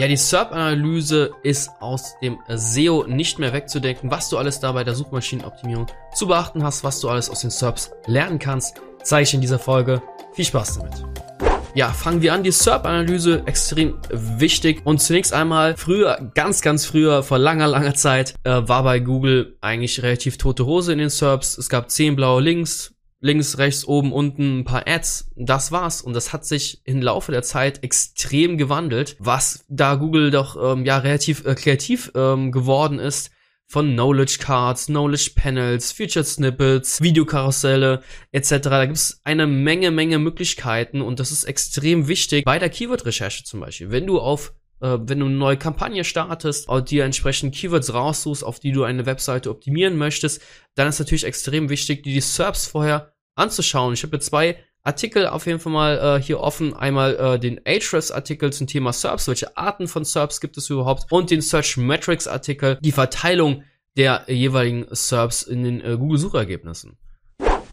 Ja, die SERP-Analyse ist aus dem SEO nicht mehr wegzudenken. Was du alles da bei der Suchmaschinenoptimierung zu beachten hast, was du alles aus den SERPs lernen kannst, zeige ich in dieser Folge. Viel Spaß damit. Ja, fangen wir an. Die SERP-Analyse extrem wichtig. Und zunächst einmal, früher, ganz, ganz früher, vor langer, langer Zeit, äh, war bei Google eigentlich relativ tote Hose in den SERPs. Es gab zehn blaue Links, links, rechts, oben, unten ein paar Ads. Das war's. Und das hat sich im Laufe der Zeit extrem gewandelt, was da Google doch ähm, ja relativ äh, kreativ ähm, geworden ist von Knowledge Cards, Knowledge Panels, Featured Snippets, Videokarusselle etc. Da gibt's eine Menge, Menge Möglichkeiten und das ist extrem wichtig bei der Keyword-Recherche zum Beispiel. Wenn du auf äh, wenn du eine neue Kampagne startest und dir entsprechend Keywords raussuchst, auf die du eine Webseite optimieren möchtest, dann ist natürlich extrem wichtig, dir die SERPs vorher anzuschauen. Ich habe hier zwei Artikel auf jeden Fall mal äh, hier offen. Einmal äh, den Ahrefs-Artikel zum Thema SERPs, welche Arten von SERPs gibt es überhaupt, und den Search Metrics-Artikel, die Verteilung der jeweiligen SERPs in den äh, Google-Suchergebnissen.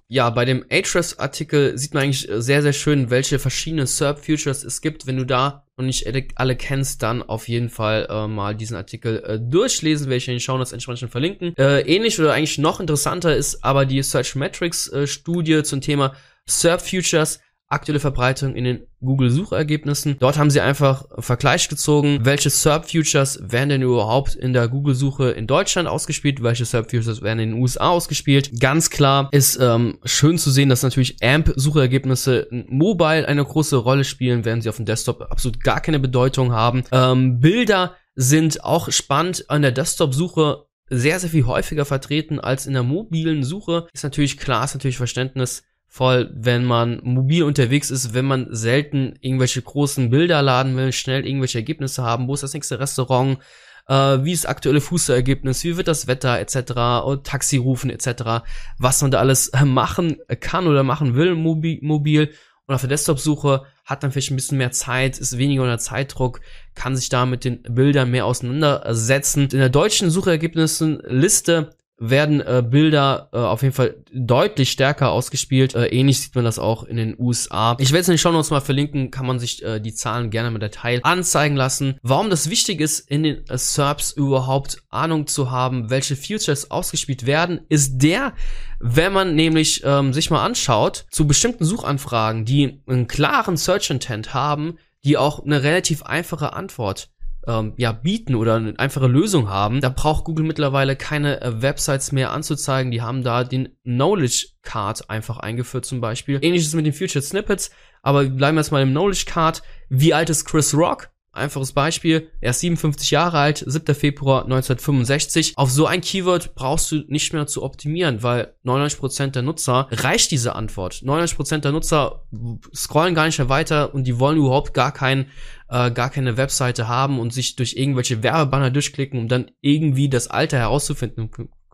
Ja, bei dem Ahrefs-Artikel sieht man eigentlich äh, sehr, sehr schön, welche verschiedenen SERP-Futures es gibt. Wenn du da noch nicht alle kennst, dann auf jeden Fall äh, mal diesen Artikel äh, durchlesen, ich in den Shownotes entsprechend verlinken. Äh, ähnlich oder eigentlich noch interessanter ist aber die Search Metrics-Studie äh, zum Thema SERP-Futures aktuelle Verbreitung in den Google Suchergebnissen. Dort haben sie einfach Vergleich gezogen, welche SERP Futures werden denn überhaupt in der Google Suche in Deutschland ausgespielt, welche SERP Futures werden in den USA ausgespielt. Ganz klar ist ähm, schön zu sehen, dass natürlich AMP Suchergebnisse mobile eine große Rolle spielen, während sie auf dem Desktop absolut gar keine Bedeutung haben. Ähm, Bilder sind auch spannend an der Desktop Suche sehr, sehr viel häufiger vertreten als in der mobilen Suche. Ist natürlich klar, ist natürlich Verständnis voll, wenn man mobil unterwegs ist, wenn man selten irgendwelche großen Bilder laden will, schnell irgendwelche Ergebnisse haben, wo ist das nächste Restaurant, äh, wie ist das aktuelle Fußergebnis, wie wird das Wetter etc. und Taxi rufen etc. Was man da alles äh, machen kann oder machen will mobil, mobil. Und auf der Desktop-Suche hat man vielleicht ein bisschen mehr Zeit, ist weniger unter Zeitdruck, kann sich da mit den Bildern mehr auseinandersetzen. In der deutschen Suchergebnissen-Liste werden äh, Bilder äh, auf jeden Fall deutlich stärker ausgespielt. Äh, ähnlich sieht man das auch in den USA. Ich werde es in den Show Notes mal verlinken, kann man sich äh, die Zahlen gerne mit Detail anzeigen lassen. Warum das wichtig ist, in den äh, SERPs überhaupt Ahnung zu haben, welche Futures ausgespielt werden, ist der, wenn man nämlich ähm, sich mal anschaut, zu bestimmten Suchanfragen, die einen klaren Search Intent haben, die auch eine relativ einfache Antwort ähm, ja, bieten oder eine einfache Lösung haben, da braucht Google mittlerweile keine äh, Websites mehr anzuzeigen. Die haben da den Knowledge Card einfach eingeführt zum Beispiel. Ähnliches mit den Future Snippets, aber bleiben wir jetzt mal im Knowledge Card. Wie alt ist Chris Rock? Einfaches Beispiel, er ist 57 Jahre alt, 7. Februar 1965. Auf so ein Keyword brauchst du nicht mehr zu optimieren, weil 99% der Nutzer reicht diese Antwort. 99% der Nutzer scrollen gar nicht mehr weiter und die wollen überhaupt gar kein, äh, gar keine Webseite haben und sich durch irgendwelche Werbebanner durchklicken, um dann irgendwie das Alter herauszufinden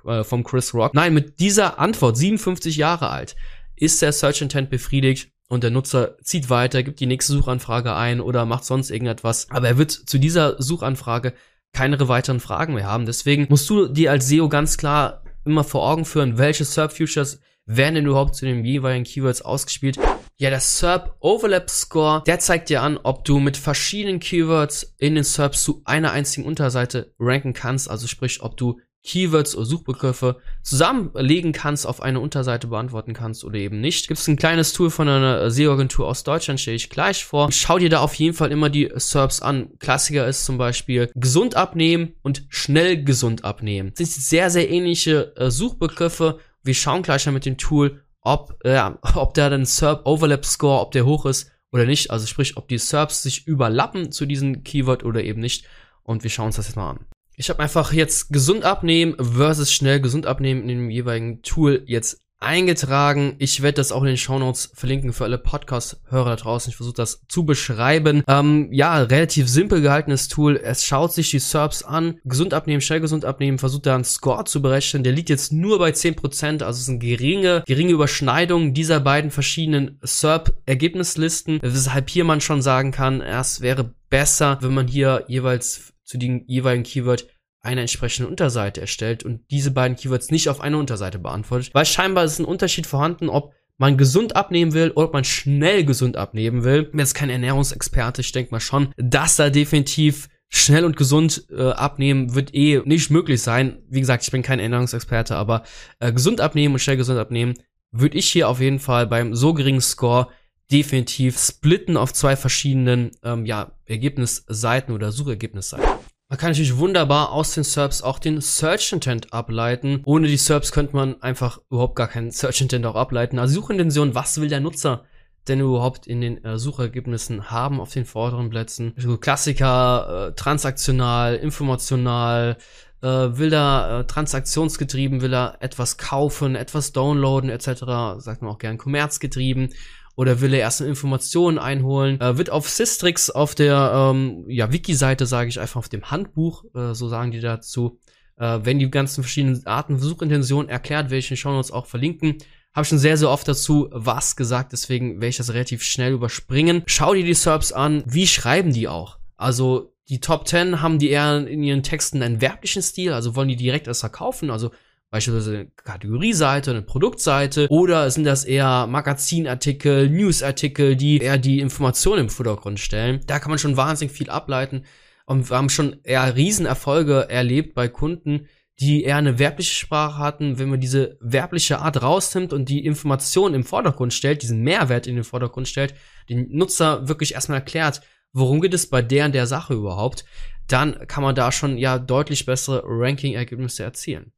äh, vom Chris Rock. Nein, mit dieser Antwort, 57 Jahre alt, ist der Search Intent befriedigt und der Nutzer zieht weiter, gibt die nächste Suchanfrage ein oder macht sonst irgendetwas. Aber er wird zu dieser Suchanfrage keine weiteren Fragen mehr haben. Deswegen musst du dir als SEO ganz klar immer vor Augen führen, welche SERP Futures werden denn überhaupt zu den jeweiligen Keywords ausgespielt. Ja, der SERP Overlap Score, der zeigt dir an, ob du mit verschiedenen Keywords in den SERPs zu einer einzigen Unterseite ranken kannst. Also sprich, ob du Keywords oder Suchbegriffe zusammenlegen kannst, auf eine Unterseite beantworten kannst oder eben nicht. Gibt es ein kleines Tool von einer SEO-Agentur aus Deutschland, stelle ich gleich vor. Schau dir da auf jeden Fall immer die SERPs an. Klassiker ist zum Beispiel gesund abnehmen und schnell gesund abnehmen. Das sind sehr, sehr ähnliche äh, Suchbegriffe. Wir schauen gleich mal mit dem Tool, ob, äh, ob da dann SERP Overlap Score, ob der hoch ist oder nicht. Also sprich, ob die SERPs sich überlappen zu diesem Keyword oder eben nicht. Und wir schauen uns das jetzt mal an. Ich habe einfach jetzt gesund abnehmen versus schnell gesund abnehmen in dem jeweiligen Tool jetzt eingetragen. Ich werde das auch in den Shownotes verlinken für alle Podcast-Hörer da draußen. Ich versuche das zu beschreiben. Ähm, ja, relativ simpel gehaltenes Tool. Es schaut sich die SERPs an. Gesund abnehmen, schnell gesund abnehmen, versucht da einen Score zu berechnen. Der liegt jetzt nur bei 10%, also es sind geringe, geringe Überschneidungen dieser beiden verschiedenen SERP-Ergebnislisten, weshalb hier man schon sagen kann, es wäre besser, wenn man hier jeweils zu dem jeweiligen Keyword eine entsprechende Unterseite erstellt und diese beiden Keywords nicht auf eine Unterseite beantwortet, weil scheinbar ist ein Unterschied vorhanden, ob man gesund abnehmen will oder ob man schnell gesund abnehmen will. Ich bin jetzt kein Ernährungsexperte, ich denke mal schon, dass da definitiv schnell und gesund äh, abnehmen wird eh nicht möglich sein. Wie gesagt, ich bin kein Ernährungsexperte, aber äh, gesund abnehmen und schnell gesund abnehmen würde ich hier auf jeden Fall beim so geringen Score definitiv splitten auf zwei verschiedenen ähm, ja, Ergebnisseiten oder Suchergebnisseiten. Man kann natürlich wunderbar aus den SERPs auch den Search Intent ableiten. Ohne die SERPs könnte man einfach überhaupt gar keinen Search Intent auch ableiten. Also Suchintention, was will der Nutzer denn überhaupt in den äh, Suchergebnissen haben auf den vorderen Plätzen? Also Klassiker, äh, transaktional, informational, äh, will er äh, transaktionsgetrieben, will er etwas kaufen, etwas downloaden etc. Sagt man auch gern kommerzgetrieben oder will er erst Informationen einholen, äh, wird auf Systrix auf der ähm, ja, Wiki-Seite, sage ich einfach auf dem Handbuch, äh, so sagen die dazu, äh, wenn die ganzen verschiedenen Arten Suchintention erklärt, werde ich in Show Notes auch verlinken. Habe schon sehr, sehr oft dazu was gesagt, deswegen werde ich das relativ schnell überspringen. Schau dir die SERPs an, wie schreiben die auch? Also die Top 10 haben die eher in ihren Texten einen werblichen Stil, also wollen die direkt erst verkaufen, also beispielsweise eine Kategorieseite, eine Produktseite oder sind das eher Magazinartikel, Newsartikel, die eher die Informationen im Vordergrund stellen. Da kann man schon wahnsinnig viel ableiten und wir haben schon eher Riesenerfolge erlebt bei Kunden, die eher eine werbliche Sprache hatten, wenn man diese werbliche Art rausnimmt und die Information im Vordergrund stellt, diesen Mehrwert in den Vordergrund stellt, den Nutzer wirklich erstmal erklärt, worum geht es bei der und der Sache überhaupt, dann kann man da schon ja deutlich bessere Ranking-Ergebnisse erzielen.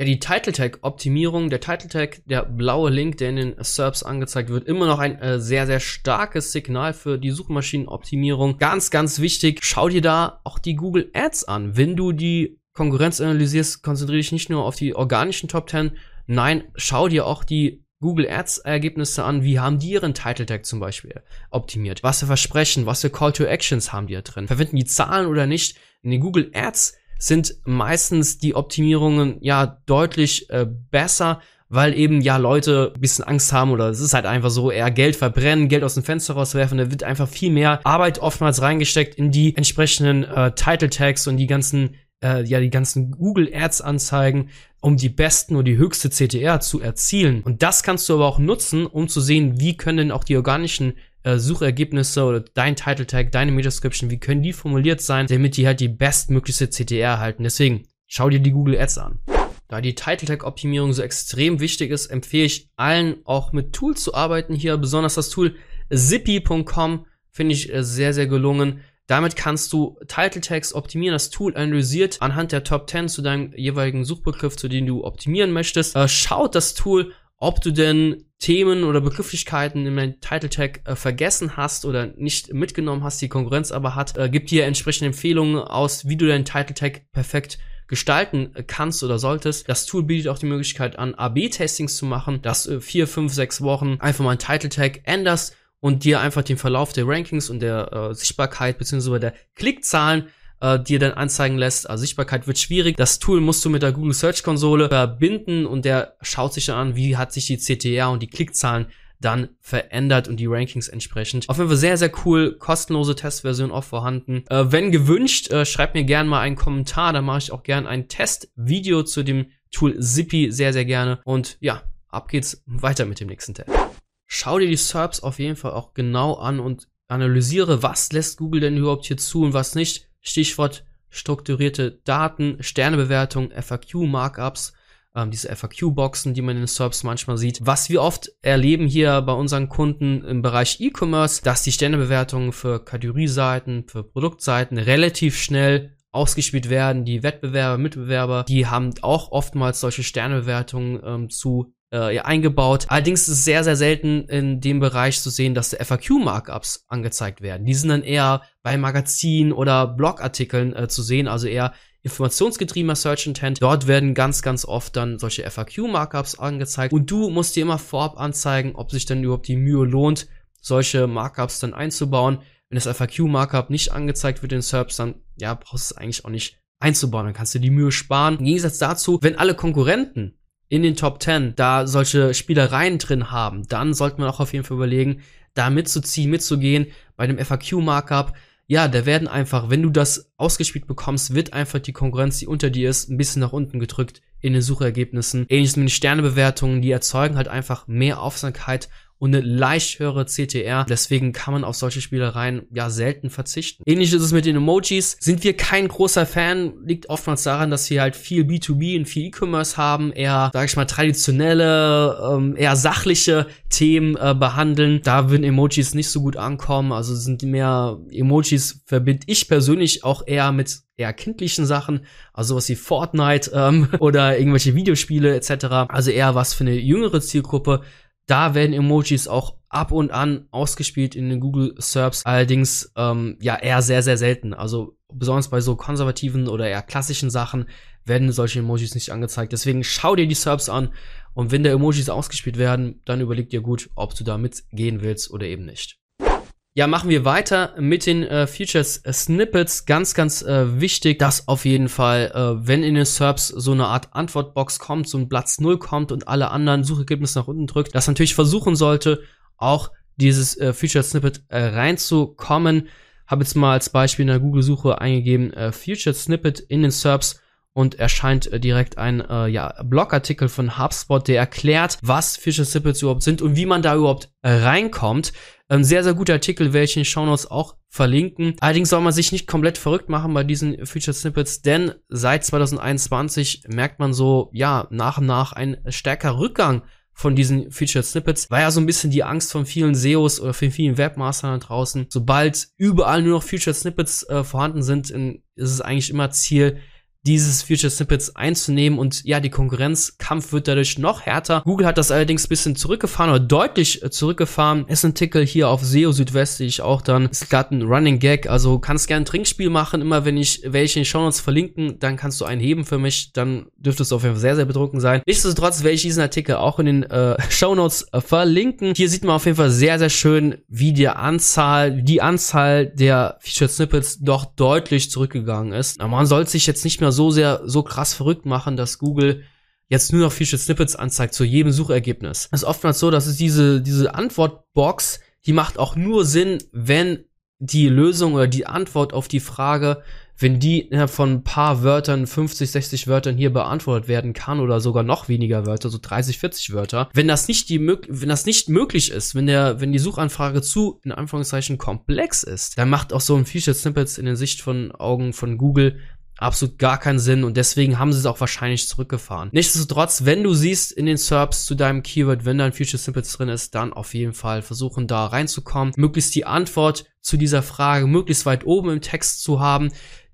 Ja, die Title Tag Optimierung, der Title Tag, der blaue Link, der in den SERPs angezeigt wird, immer noch ein äh, sehr, sehr starkes Signal für die Suchmaschinenoptimierung. Ganz, ganz wichtig, schau dir da auch die Google Ads an. Wenn du die Konkurrenz analysierst, konzentriere dich nicht nur auf die organischen Top 10, nein, schau dir auch die Google Ads Ergebnisse an, wie haben die ihren Title Tag zum Beispiel optimiert? Was für Versprechen, was für Call to Actions haben die da drin? Verwenden die Zahlen oder nicht? In den Google Ads sind meistens die Optimierungen ja deutlich äh, besser, weil eben ja Leute ein bisschen Angst haben oder es ist halt einfach so, eher Geld verbrennen, Geld aus dem Fenster rauswerfen, da wird einfach viel mehr Arbeit oftmals reingesteckt in die entsprechenden äh, Title Tags und die ganzen äh, ja die ganzen Google Ads Anzeigen, um die besten oder die höchste CTR zu erzielen. Und das kannst du aber auch nutzen, um zu sehen, wie können denn auch die organischen äh, Suchergebnisse oder dein Title Tag, deine Metascription, wie können die formuliert sein, damit die halt die bestmöglichste CTR erhalten. Deswegen schau dir die Google Ads an. Da die Title Tag Optimierung so extrem wichtig ist, empfehle ich allen auch mit Tools zu arbeiten hier, besonders das Tool zippy.com finde ich äh, sehr, sehr gelungen. Damit kannst du Title Tags optimieren. Das Tool analysiert anhand der Top 10 zu deinem jeweiligen Suchbegriff, zu dem du optimieren möchtest. Äh, schaut das Tool, ob du denn Themen oder Begrifflichkeiten in deinem Title Tag äh, vergessen hast oder nicht mitgenommen hast, die Konkurrenz aber hat, äh, gibt dir entsprechende Empfehlungen aus, wie du deinen Title Tag perfekt gestalten äh, kannst oder solltest. Das Tool bietet auch die Möglichkeit an, AB-Testings zu machen, dass äh, vier, fünf, sechs Wochen einfach mal ein Title Tag änderst und dir einfach den Verlauf der Rankings und der äh, Sichtbarkeit beziehungsweise der Klickzahlen äh, dir dann anzeigen lässt. Also Sichtbarkeit wird schwierig. Das Tool musst du mit der Google Search Konsole verbinden und der schaut sich dann an, wie hat sich die CTR und die Klickzahlen dann verändert und die Rankings entsprechend. Auf jeden Fall sehr, sehr cool. Kostenlose Testversion auch vorhanden. Äh, wenn gewünscht, äh, schreibt mir gerne mal einen Kommentar. Da mache ich auch gerne ein Testvideo zu dem Tool Zippy sehr, sehr gerne. Und ja, ab geht's weiter mit dem nächsten Test. Schau dir die SERPs auf jeden Fall auch genau an und analysiere, was lässt Google denn überhaupt hier zu und was nicht. Stichwort strukturierte Daten, Sternebewertung, FAQ-Markups, ähm, diese FAQ-Boxen, die man in den SERPs manchmal sieht. Was wir oft erleben hier bei unseren Kunden im Bereich E-Commerce, dass die Sternebewertungen für Kategorieseiten, für Produktseiten relativ schnell ausgespielt werden. Die Wettbewerber, Mitbewerber, die haben auch oftmals solche Sternebewertungen ähm, zu äh, ja, eingebaut. Allerdings ist es sehr, sehr selten in dem Bereich zu sehen, dass FAQ-Markups angezeigt werden. Die sind dann eher bei Magazinen oder Blogartikeln äh, zu sehen, also eher informationsgetriebener Search Intent. Dort werden ganz, ganz oft dann solche FAQ-Markups angezeigt und du musst dir immer vorab anzeigen, ob sich dann überhaupt die Mühe lohnt, solche Markups dann einzubauen. Wenn das FAQ-Markup nicht angezeigt wird in SERPs, dann ja, brauchst du es eigentlich auch nicht einzubauen. Dann kannst du die Mühe sparen. Im Gegensatz dazu, wenn alle Konkurrenten in den Top 10 da solche Spielereien drin haben, dann sollte man auch auf jeden Fall überlegen, da mitzuziehen, mitzugehen bei dem FAQ-Markup. Ja, da werden einfach, wenn du das ausgespielt bekommst, wird einfach die Konkurrenz, die unter dir ist, ein bisschen nach unten gedrückt in den Suchergebnissen. Ähnliches mit den Sternebewertungen, die erzeugen halt einfach mehr Aufmerksamkeit und eine leicht höhere CTR. Deswegen kann man auf solche Spielereien ja selten verzichten. Ähnlich ist es mit den Emojis. Sind wir kein großer Fan, liegt oftmals daran, dass wir halt viel B2B und viel E-Commerce haben, eher, sag ich mal, traditionelle, ähm, eher sachliche Themen äh, behandeln. Da würden Emojis nicht so gut ankommen. Also sind mehr Emojis verbinde ich persönlich auch eher mit eher kindlichen Sachen, also sowas wie Fortnite ähm, oder irgendwelche Videospiele etc. Also eher was für eine jüngere Zielgruppe. Da werden Emojis auch ab und an ausgespielt in den Google Serbs, allerdings ähm, ja eher sehr, sehr selten. Also besonders bei so konservativen oder eher klassischen Sachen werden solche Emojis nicht angezeigt. Deswegen schau dir die Serbs an und wenn da Emojis ausgespielt werden, dann überleg dir gut, ob du da mitgehen willst oder eben nicht. Ja, machen wir weiter mit den äh, Features äh, Snippets. Ganz, ganz äh, wichtig, dass auf jeden Fall, äh, wenn in den SERPs so eine Art Antwortbox kommt, so ein Platz 0 kommt und alle anderen Suchergebnisse nach unten drückt, das natürlich versuchen sollte, auch dieses äh, Feature Snippet äh, reinzukommen. Habe jetzt mal als Beispiel in der Google-Suche eingegeben, äh, Featured Snippet in den SERPs und erscheint äh, direkt ein äh, ja, Blogartikel von HubSpot, der erklärt, was Featured Snippets überhaupt sind und wie man da überhaupt äh, reinkommt. Ein sehr, sehr guter Artikel, den Shownotes auch verlinken. Allerdings soll man sich nicht komplett verrückt machen bei diesen Featured Snippets, denn seit 2021 merkt man so, ja, nach und nach ein stärker Rückgang von diesen Featured Snippets. War ja so ein bisschen die Angst von vielen SEOs oder von vielen Webmastern da draußen. Sobald überall nur noch Featured Snippets äh, vorhanden sind, in, ist es eigentlich immer Ziel, dieses Future Snippets einzunehmen und ja, die Konkurrenzkampf wird dadurch noch härter. Google hat das allerdings ein bisschen zurückgefahren oder deutlich äh, zurückgefahren. Ist ein Ticker hier auf SEO Südwest, ich auch dann, ist gerade ein Running Gag, also kannst gerne ein Trinkspiel machen, immer wenn ich welche in Shownotes verlinken, dann kannst du einen heben für mich, dann dürftest du auf jeden Fall sehr, sehr bedrucken sein. Nichtsdestotrotz werde ich diesen Artikel auch in den äh, Shownotes äh, verlinken. Hier sieht man auf jeden Fall sehr, sehr schön, wie die Anzahl, die Anzahl der Featured Snippets doch deutlich zurückgegangen ist. Aber man sollte sich jetzt nicht mehr so sehr, so krass verrückt machen, dass Google jetzt nur noch Featured Snippets anzeigt zu jedem Suchergebnis. Es ist oftmals so, dass es diese, diese Antwortbox, die macht auch nur Sinn, wenn die Lösung oder die Antwort auf die Frage, wenn die von ein paar Wörtern, 50, 60 Wörtern hier beantwortet werden kann oder sogar noch weniger Wörter, so 30, 40 Wörter, wenn das nicht die wenn das nicht möglich ist, wenn der wenn die Suchanfrage zu in Anführungszeichen komplex ist, dann macht auch so ein Featured Snippets in den Sicht von Augen von Google absolut gar keinen Sinn und deswegen haben sie es auch wahrscheinlich zurückgefahren. Nichtsdestotrotz, wenn du siehst in den SERPs zu deinem Keyword, wenn da Future Snippets drin ist, dann auf jeden Fall versuchen da reinzukommen, möglichst die Antwort zu dieser Frage möglichst weit oben im Text zu haben.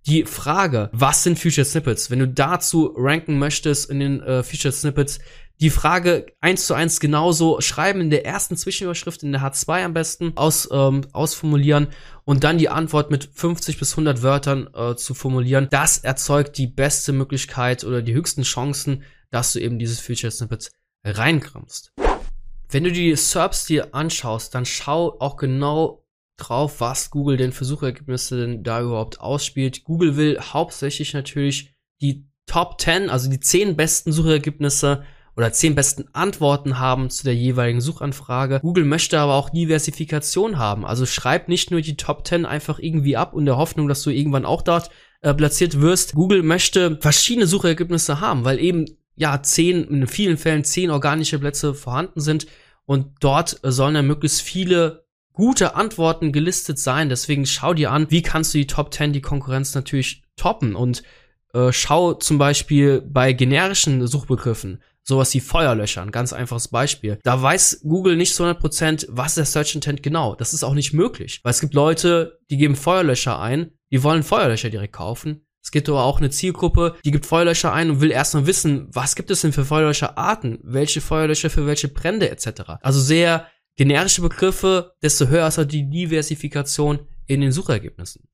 Die Frage, was sind Future Snippets? Wenn du dazu ranken möchtest in den äh, Future Snippets, die Frage eins zu eins genauso schreiben in der ersten Zwischenüberschrift, in der H2 am besten, aus, ähm, ausformulieren und dann die Antwort mit 50 bis 100 Wörtern äh, zu formulieren. Das erzeugt die beste Möglichkeit oder die höchsten Chancen, dass du eben dieses Feature Snippet reinkrimmst. Wenn du die SERPs dir anschaust, dann schau auch genau drauf, was Google denn für Suchergebnisse denn da überhaupt ausspielt. Google will hauptsächlich natürlich die Top 10, also die 10 besten Suchergebnisse oder zehn besten Antworten haben zu der jeweiligen Suchanfrage. Google möchte aber auch Diversifikation haben. Also schreib nicht nur die Top 10 einfach irgendwie ab und der Hoffnung, dass du irgendwann auch dort äh, platziert wirst. Google möchte verschiedene Suchergebnisse haben, weil eben ja zehn, in vielen Fällen zehn organische Plätze vorhanden sind und dort sollen dann möglichst viele gute Antworten gelistet sein. Deswegen schau dir an, wie kannst du die Top 10 die Konkurrenz natürlich toppen und äh, schau zum Beispiel bei generischen Suchbegriffen sowas wie Feuerlöscher, ein ganz einfaches Beispiel. Da weiß Google nicht zu 100%, was der Search Intent genau. Das ist auch nicht möglich, weil es gibt Leute, die geben Feuerlöscher ein, die wollen Feuerlöscher direkt kaufen. Es gibt aber auch eine Zielgruppe, die gibt Feuerlöscher ein und will erstmal wissen, was gibt es denn für Feuerlöscherarten, welche Feuerlöscher für welche Brände etc. Also sehr generische Begriffe, desto höher ist halt die Diversifikation in den Suchergebnissen.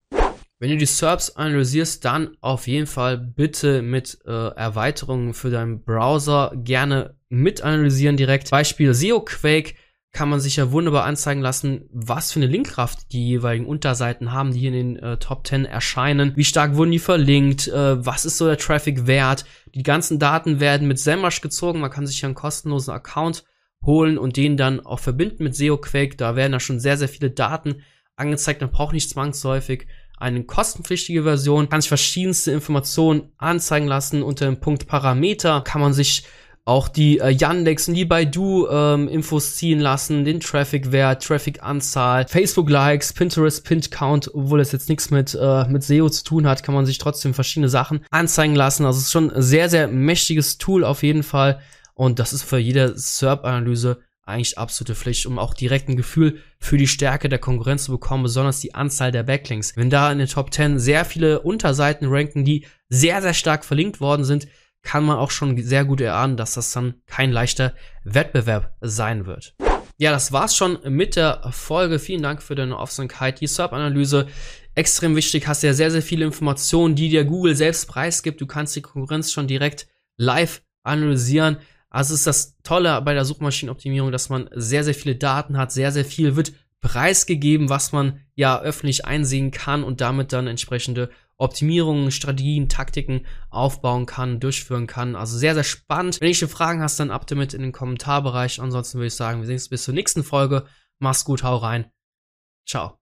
Wenn du die SERPs analysierst, dann auf jeden Fall bitte mit äh, Erweiterungen für deinen Browser gerne mit analysieren direkt. Beispiel SEO-Quake kann man sich ja wunderbar anzeigen lassen, was für eine Linkkraft die jeweiligen Unterseiten haben, die hier in den äh, Top 10 erscheinen. Wie stark wurden die verlinkt? Äh, was ist so der Traffic-Wert? Die ganzen Daten werden mit SEMrush gezogen. Man kann sich ja einen kostenlosen Account holen und den dann auch verbinden mit SEO-Quake. Da werden da schon sehr, sehr viele Daten angezeigt. Man braucht nicht zwangsläufig eine kostenpflichtige Version, kann sich verschiedenste Informationen anzeigen lassen. Unter dem Punkt Parameter kann man sich auch die äh, Yandex und die Baidu ähm, Infos ziehen lassen, den Traffic-Wert, Traffic-Anzahl, Facebook-Likes, Pinterest, Pint-Count, obwohl es jetzt nichts mit, äh, mit SEO zu tun hat, kann man sich trotzdem verschiedene Sachen anzeigen lassen. Also es ist schon ein sehr, sehr mächtiges Tool auf jeden Fall. Und das ist für jede SERP-Analyse eigentlich absolute Pflicht, um auch direkt ein Gefühl für die Stärke der Konkurrenz zu bekommen, besonders die Anzahl der Backlinks. Wenn da in den Top 10 sehr viele Unterseiten ranken, die sehr, sehr stark verlinkt worden sind, kann man auch schon sehr gut erahnen, dass das dann kein leichter Wettbewerb sein wird. Ja, das war's schon mit der Folge. Vielen Dank für deine Aufmerksamkeit. Die SERP-Analyse extrem wichtig. Hast ja sehr, sehr viele Informationen, die dir Google selbst preisgibt. Du kannst die Konkurrenz schon direkt live analysieren. Also ist das Tolle bei der Suchmaschinenoptimierung, dass man sehr, sehr viele Daten hat, sehr, sehr viel wird preisgegeben, was man ja öffentlich einsehen kann und damit dann entsprechende Optimierungen, Strategien, Taktiken aufbauen kann, durchführen kann. Also sehr, sehr spannend. Wenn du Fragen hast, dann ab damit in den Kommentarbereich. Ansonsten würde ich sagen, wir sehen uns bis zur nächsten Folge. Mach's gut, hau rein. Ciao.